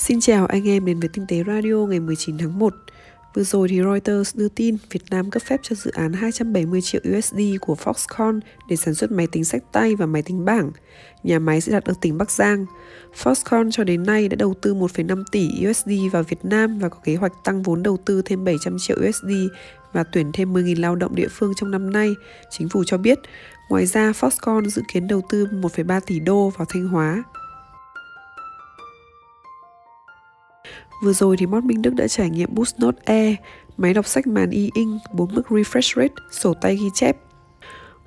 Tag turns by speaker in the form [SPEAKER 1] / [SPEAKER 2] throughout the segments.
[SPEAKER 1] Xin chào anh em đến với Tinh tế Radio ngày 19 tháng 1. Vừa rồi thì Reuters đưa tin Việt Nam cấp phép cho dự án 270 triệu USD của Foxconn để sản xuất máy tính sách tay và máy tính bảng. Nhà máy sẽ đặt ở tỉnh Bắc Giang. Foxconn cho đến nay đã đầu tư 1,5 tỷ USD vào Việt Nam và có kế hoạch tăng vốn đầu tư thêm 700 triệu USD và tuyển thêm 10.000 lao động địa phương trong năm nay, chính phủ cho biết. Ngoài ra, Foxconn dự kiến đầu tư 1,3 tỷ đô vào Thanh Hóa. Vừa rồi thì Mót Minh Đức đã trải nghiệm Boost Note E, máy đọc sách màn e-ink, 4 mức refresh rate, sổ tay ghi chép.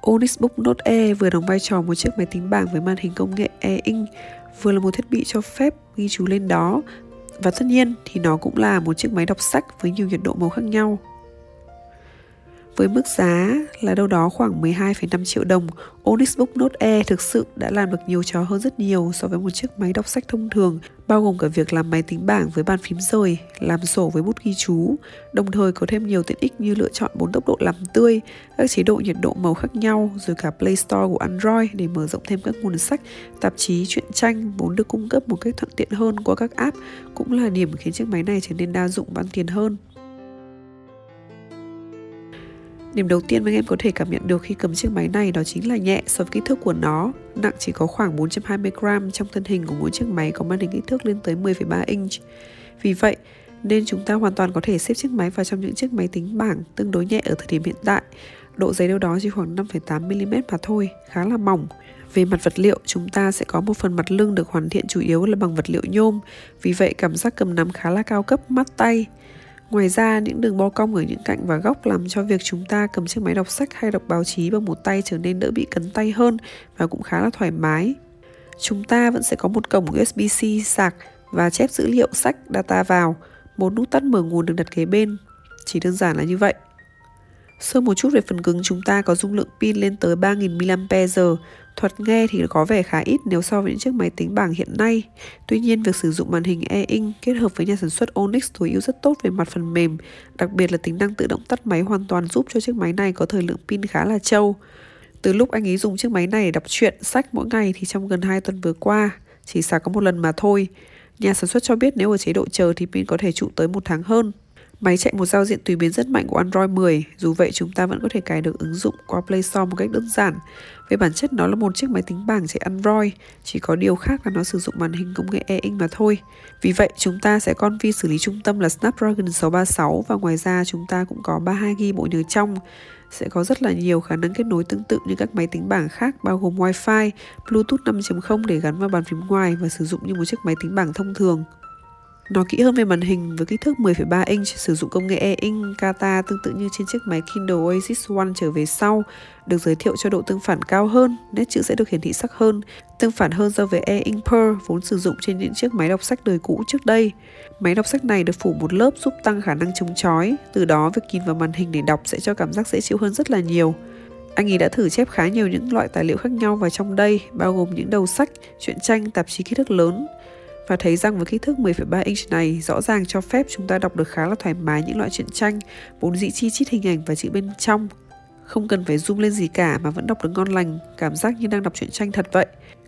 [SPEAKER 1] Onyx Book Note E vừa đóng vai trò một chiếc máy tính bảng với màn hình công nghệ e-ink, vừa là một thiết bị cho phép ghi chú lên đó, và tất nhiên thì nó cũng là một chiếc máy đọc sách với nhiều nhiệt độ màu khác nhau. Với mức giá là đâu đó khoảng 12,5 triệu đồng, Onyx Book Note E thực sự đã làm được nhiều trò hơn rất nhiều so với một chiếc máy đọc sách thông thường, bao gồm cả việc làm máy tính bảng với bàn phím rời, làm sổ với bút ghi chú, đồng thời có thêm nhiều tiện ích như lựa chọn 4 tốc độ làm tươi, các chế độ nhiệt độ màu khác nhau, rồi cả Play Store của Android để mở rộng thêm các nguồn sách, tạp chí, truyện tranh vốn được cung cấp một cách thuận tiện hơn qua các app, cũng là điểm khiến chiếc máy này trở nên đa dụng và tiền hơn. Điểm đầu tiên mà anh em có thể cảm nhận được khi cầm chiếc máy này đó chính là nhẹ so với kích thước của nó. Nặng chỉ có khoảng 420 gram trong thân hình của mỗi chiếc máy có màn hình kích thước lên tới 10,3 inch. Vì vậy, nên chúng ta hoàn toàn có thể xếp chiếc máy vào trong những chiếc máy tính bảng tương đối nhẹ ở thời điểm hiện tại. Độ dày đâu đó chỉ khoảng 5,8mm mà thôi, khá là mỏng. Về mặt vật liệu, chúng ta sẽ có một phần mặt lưng được hoàn thiện chủ yếu là bằng vật liệu nhôm, vì vậy cảm giác cầm nắm khá là cao cấp, mát tay. Ngoài ra, những đường bo cong ở những cạnh và góc làm cho việc chúng ta cầm chiếc máy đọc sách hay đọc báo chí bằng một tay trở nên đỡ bị cấn tay hơn và cũng khá là thoải mái. Chúng ta vẫn sẽ có một cổng USB-C sạc và chép dữ liệu sách data vào, một nút tắt mở nguồn được đặt kế bên. Chỉ đơn giản là như vậy. Sơ một chút về phần cứng chúng ta có dung lượng pin lên tới 3000 mAh, Thuật nghe thì có vẻ khá ít nếu so với những chiếc máy tính bảng hiện nay. Tuy nhiên, việc sử dụng màn hình e-ink kết hợp với nhà sản xuất Onyx tối ưu rất tốt về mặt phần mềm, đặc biệt là tính năng tự động tắt máy hoàn toàn giúp cho chiếc máy này có thời lượng pin khá là trâu. Từ lúc anh ấy dùng chiếc máy này để đọc truyện, sách mỗi ngày thì trong gần 2 tuần vừa qua, chỉ sạc có một lần mà thôi. Nhà sản xuất cho biết nếu ở chế độ chờ thì pin có thể trụ tới một tháng hơn. Máy chạy một giao diện tùy biến rất mạnh của Android 10, dù vậy chúng ta vẫn có thể cài được ứng dụng qua Play Store một cách đơn giản. Về bản chất nó là một chiếc máy tính bảng chạy Android, chỉ có điều khác là nó sử dụng màn hình công nghệ e-ink mà thôi. Vì vậy chúng ta sẽ con vi xử lý trung tâm là Snapdragon 636 và ngoài ra chúng ta cũng có 32GB bộ nhớ trong sẽ có rất là nhiều khả năng kết nối tương tự như các máy tính bảng khác bao gồm Wi-Fi, Bluetooth 5.0 để gắn vào bàn phím ngoài và sử dụng như một chiếc máy tính bảng thông thường. Nói kỹ hơn về màn hình với kích thước 10,3 inch sử dụng công nghệ e-ink Kata tương tự như trên chiếc máy Kindle Oasis One trở về sau, được giới thiệu cho độ tương phản cao hơn, nét chữ sẽ được hiển thị sắc hơn, tương phản hơn so với e-ink Pearl vốn sử dụng trên những chiếc máy đọc sách đời cũ trước đây. Máy đọc sách này được phủ một lớp giúp tăng khả năng chống chói, từ đó việc nhìn vào màn hình để đọc sẽ cho cảm giác dễ chịu hơn rất là nhiều. Anh ấy đã thử chép khá nhiều những loại tài liệu khác nhau vào trong đây, bao gồm những đầu sách, truyện tranh, tạp chí kích thước lớn, và thấy rằng với kích thước 10,3 inch này rõ ràng cho phép chúng ta đọc được khá là thoải mái những loại truyện tranh, vốn dĩ chi chít hình ảnh và chữ bên trong. Không cần phải zoom lên gì cả mà vẫn đọc được ngon lành, cảm giác như đang đọc truyện tranh thật vậy.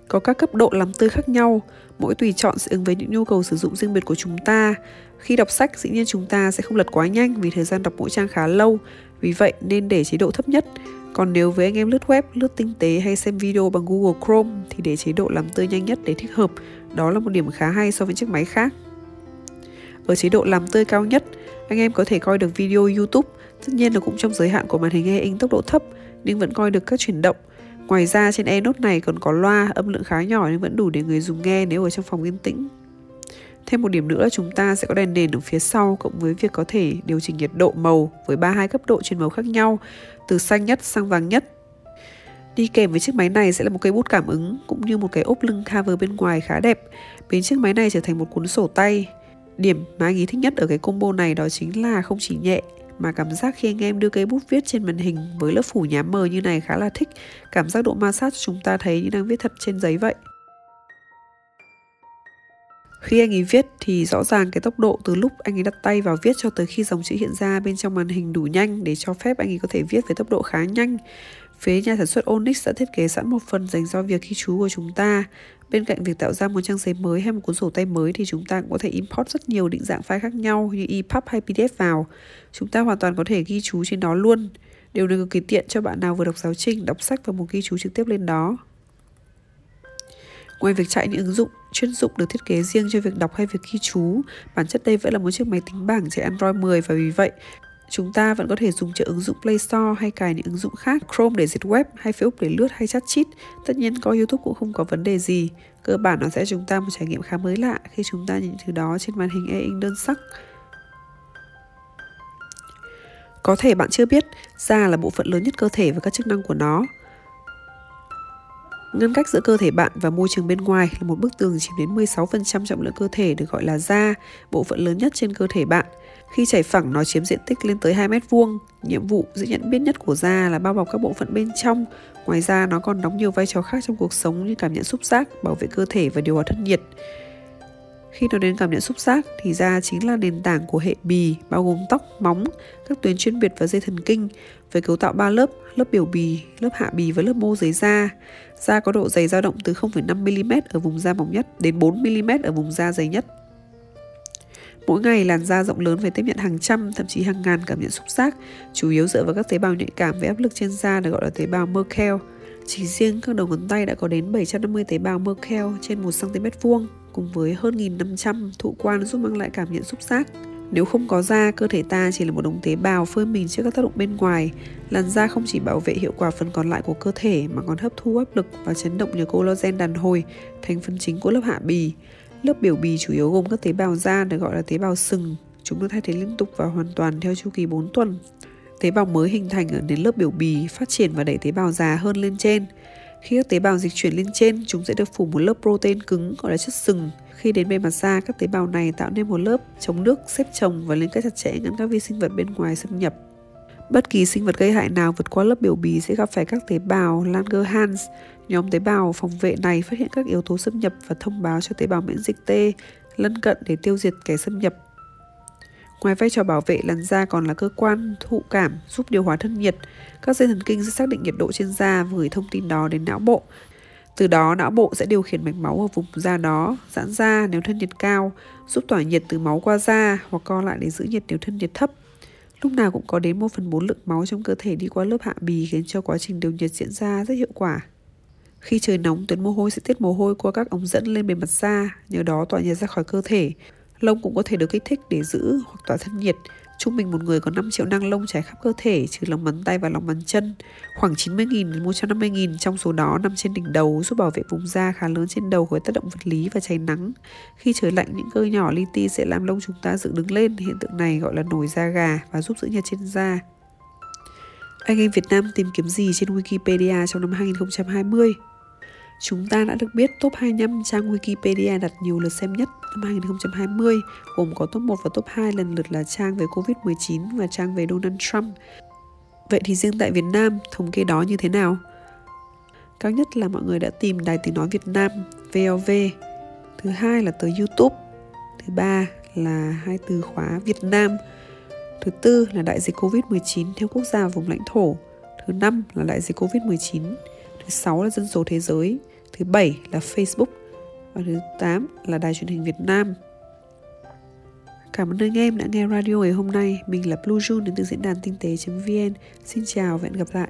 [SPEAKER 1] Có các cấp độ làm tươi khác nhau, mỗi tùy chọn sẽ ứng với những nhu cầu sử dụng riêng biệt của chúng ta. Khi đọc sách, dĩ nhiên chúng ta sẽ không lật quá nhanh vì thời gian đọc mỗi trang khá lâu, vì vậy nên để chế độ thấp nhất. Còn nếu với anh em lướt web, lướt tinh tế hay xem video bằng Google Chrome thì để chế độ làm tươi nhanh nhất để thích hợp. Đó là một điểm khá hay so với chiếc máy khác. Ở chế độ làm tươi cao nhất, anh em có thể coi được video YouTube, tất nhiên là cũng trong giới hạn của màn hình nghe in tốc độ thấp nhưng vẫn coi được các chuyển động. Ngoài ra trên e-note này còn có loa âm lượng khá nhỏ nhưng vẫn đủ để người dùng nghe nếu ở trong phòng yên tĩnh. Thêm một điểm nữa là chúng ta sẽ có đèn nền ở phía sau cộng với việc có thể điều chỉnh nhiệt độ màu với 32 cấp độ trên màu khác nhau, từ xanh nhất sang vàng nhất. Đi kèm với chiếc máy này sẽ là một cây bút cảm ứng cũng như một cái ốp lưng cover bên ngoài khá đẹp, biến chiếc máy này trở thành một cuốn sổ tay. Điểm mà anh ý thích nhất ở cái combo này đó chính là không chỉ nhẹ mà cảm giác khi anh em đưa cây bút viết trên màn hình với lớp phủ nhám mờ như này khá là thích. Cảm giác độ ma sát chúng ta thấy như đang viết thật trên giấy vậy. Khi anh ấy viết thì rõ ràng cái tốc độ từ lúc anh ấy đặt tay vào viết cho tới khi dòng chữ hiện ra bên trong màn hình đủ nhanh để cho phép anh ấy có thể viết với tốc độ khá nhanh. Phía nhà sản xuất Onyx đã thiết kế sẵn một phần dành cho việc ghi chú của chúng ta. Bên cạnh việc tạo ra một trang giấy mới hay một cuốn sổ tay mới thì chúng ta cũng có thể import rất nhiều định dạng file khác nhau như EPUB hay PDF vào. Chúng ta hoàn toàn có thể ghi chú trên đó luôn. Điều này cực kỳ tiện cho bạn nào vừa đọc giáo trình, đọc sách và muốn ghi chú trực tiếp lên đó. Ngoài việc chạy những ứng dụng chuyên dụng được thiết kế riêng cho việc đọc hay việc ghi chú, bản chất đây vẫn là một chiếc máy tính bảng chạy Android 10 và vì vậy chúng ta vẫn có thể dùng cho ứng dụng Play Store hay cài những ứng dụng khác, Chrome để duyệt web hay Facebook để lướt hay chat chít. Tất nhiên có YouTube cũng không có vấn đề gì. Cơ bản nó sẽ cho chúng ta một trải nghiệm khá mới lạ khi chúng ta nhìn thứ đó trên màn hình e-ink đơn sắc. Có thể bạn chưa biết, da là bộ phận lớn nhất cơ thể và các chức năng của nó. Ngăn cách giữa cơ thể bạn và môi trường bên ngoài là một bức tường chiếm đến 16% trọng lượng cơ thể được gọi là da, bộ phận lớn nhất trên cơ thể bạn. Khi chảy phẳng nó chiếm diện tích lên tới 2 mét vuông. Nhiệm vụ dễ nhận biết nhất của da là bao bọc các bộ phận bên trong. Ngoài ra nó còn đóng nhiều vai trò khác trong cuộc sống như cảm nhận xúc giác, bảo vệ cơ thể và điều hòa thân nhiệt. Khi nói đến cảm nhận xúc giác thì da chính là nền tảng của hệ bì, bao gồm tóc, móng, các tuyến chuyên biệt và dây thần kinh, với cấu tạo 3 lớp, lớp biểu bì, lớp hạ bì và lớp mô dưới da. Da có độ dày dao động từ 0,5mm ở vùng da mỏng nhất đến 4mm ở vùng da dày nhất. Mỗi ngày làn da rộng lớn phải tiếp nhận hàng trăm, thậm chí hàng ngàn cảm nhận xúc giác, chủ yếu dựa vào các tế bào nhạy cảm với áp lực trên da được gọi là tế bào Merkel. Chỉ riêng các đầu ngón tay đã có đến 750 tế bào Merkel trên 1 cm vuông, cùng với hơn 1.500 thụ quan giúp mang lại cảm nhận xúc giác. Nếu không có da, cơ thể ta chỉ là một đống tế bào phơi mình trước các tác động bên ngoài. Làn da không chỉ bảo vệ hiệu quả phần còn lại của cơ thể mà còn hấp thu áp lực và chấn động nhờ collagen đàn hồi, thành phần chính của lớp hạ bì. Lớp biểu bì chủ yếu gồm các tế bào da được gọi là tế bào sừng. Chúng được thay thế liên tục và hoàn toàn theo chu kỳ 4 tuần. Tế bào mới hình thành ở nền lớp biểu bì phát triển và đẩy tế bào già hơn lên trên. Khi các tế bào dịch chuyển lên trên, chúng sẽ được phủ một lớp protein cứng gọi là chất sừng. Khi đến bề mặt da, các tế bào này tạo nên một lớp chống nước xếp chồng và liên kết chặt chẽ ngăn các vi sinh vật bên ngoài xâm nhập. Bất kỳ sinh vật gây hại nào vượt qua lớp biểu bì sẽ gặp phải các tế bào Langerhans. Nhóm tế bào phòng vệ này phát hiện các yếu tố xâm nhập và thông báo cho tế bào miễn dịch T lân cận để tiêu diệt kẻ xâm nhập. Ngoài vai trò bảo vệ, làn da còn là cơ quan thụ cảm giúp điều hòa thân nhiệt. Các dây thần kinh sẽ xác định nhiệt độ trên da và gửi thông tin đó đến não bộ. Từ đó, não bộ sẽ điều khiển mạch máu ở vùng da đó, giãn da nếu thân nhiệt cao, giúp tỏa nhiệt từ máu qua da hoặc co lại để giữ nhiệt nếu thân nhiệt thấp. Lúc nào cũng có đến 1 phần 4 lượng máu trong cơ thể đi qua lớp hạ bì khiến cho quá trình điều nhiệt diễn ra rất hiệu quả. Khi trời nóng, tuyến mồ hôi sẽ tiết mồ hôi qua các ống dẫn lên bề mặt da, nhờ đó tỏa nhiệt ra khỏi cơ thể. Lông cũng có thể được kích thích để giữ hoặc tỏa thân nhiệt. Trung bình một người có 5 triệu năng lông trải khắp cơ thể trừ lòng bàn tay và lòng bàn chân. Khoảng 90.000 đến 150.000 trong số đó nằm trên đỉnh đầu giúp bảo vệ vùng da khá lớn trên đầu khỏi tác động vật lý và cháy nắng. Khi trời lạnh, những cơ nhỏ li ti sẽ làm lông chúng ta dựng đứng lên. Hiện tượng này gọi là nổi da gà và giúp giữ nhiệt trên da. Anh em Việt Nam tìm kiếm gì trên Wikipedia trong năm 2020? Chúng ta đã được biết top 25 trang Wikipedia đặt nhiều lượt xem nhất năm 2020, gồm có top 1 và top 2 lần lượt là trang về Covid-19 và trang về Donald Trump. Vậy thì riêng tại Việt Nam, thống kê đó như thế nào? Cao nhất là mọi người đã tìm Đài Tiếng Nói Việt Nam, VOV. Thứ hai là tới YouTube. Thứ ba là hai từ khóa Việt Nam. Thứ tư là đại dịch Covid-19 theo quốc gia và vùng lãnh thổ. Thứ năm là đại dịch Covid-19 thứ sáu là dân số thế giới, thứ bảy là Facebook và thứ 8 là đài truyền hình Việt Nam. Cảm ơn anh em đã nghe radio ngày hôm nay. Mình là Blue June đến từ diễn đàn tinh tế.vn. Xin chào và hẹn gặp lại.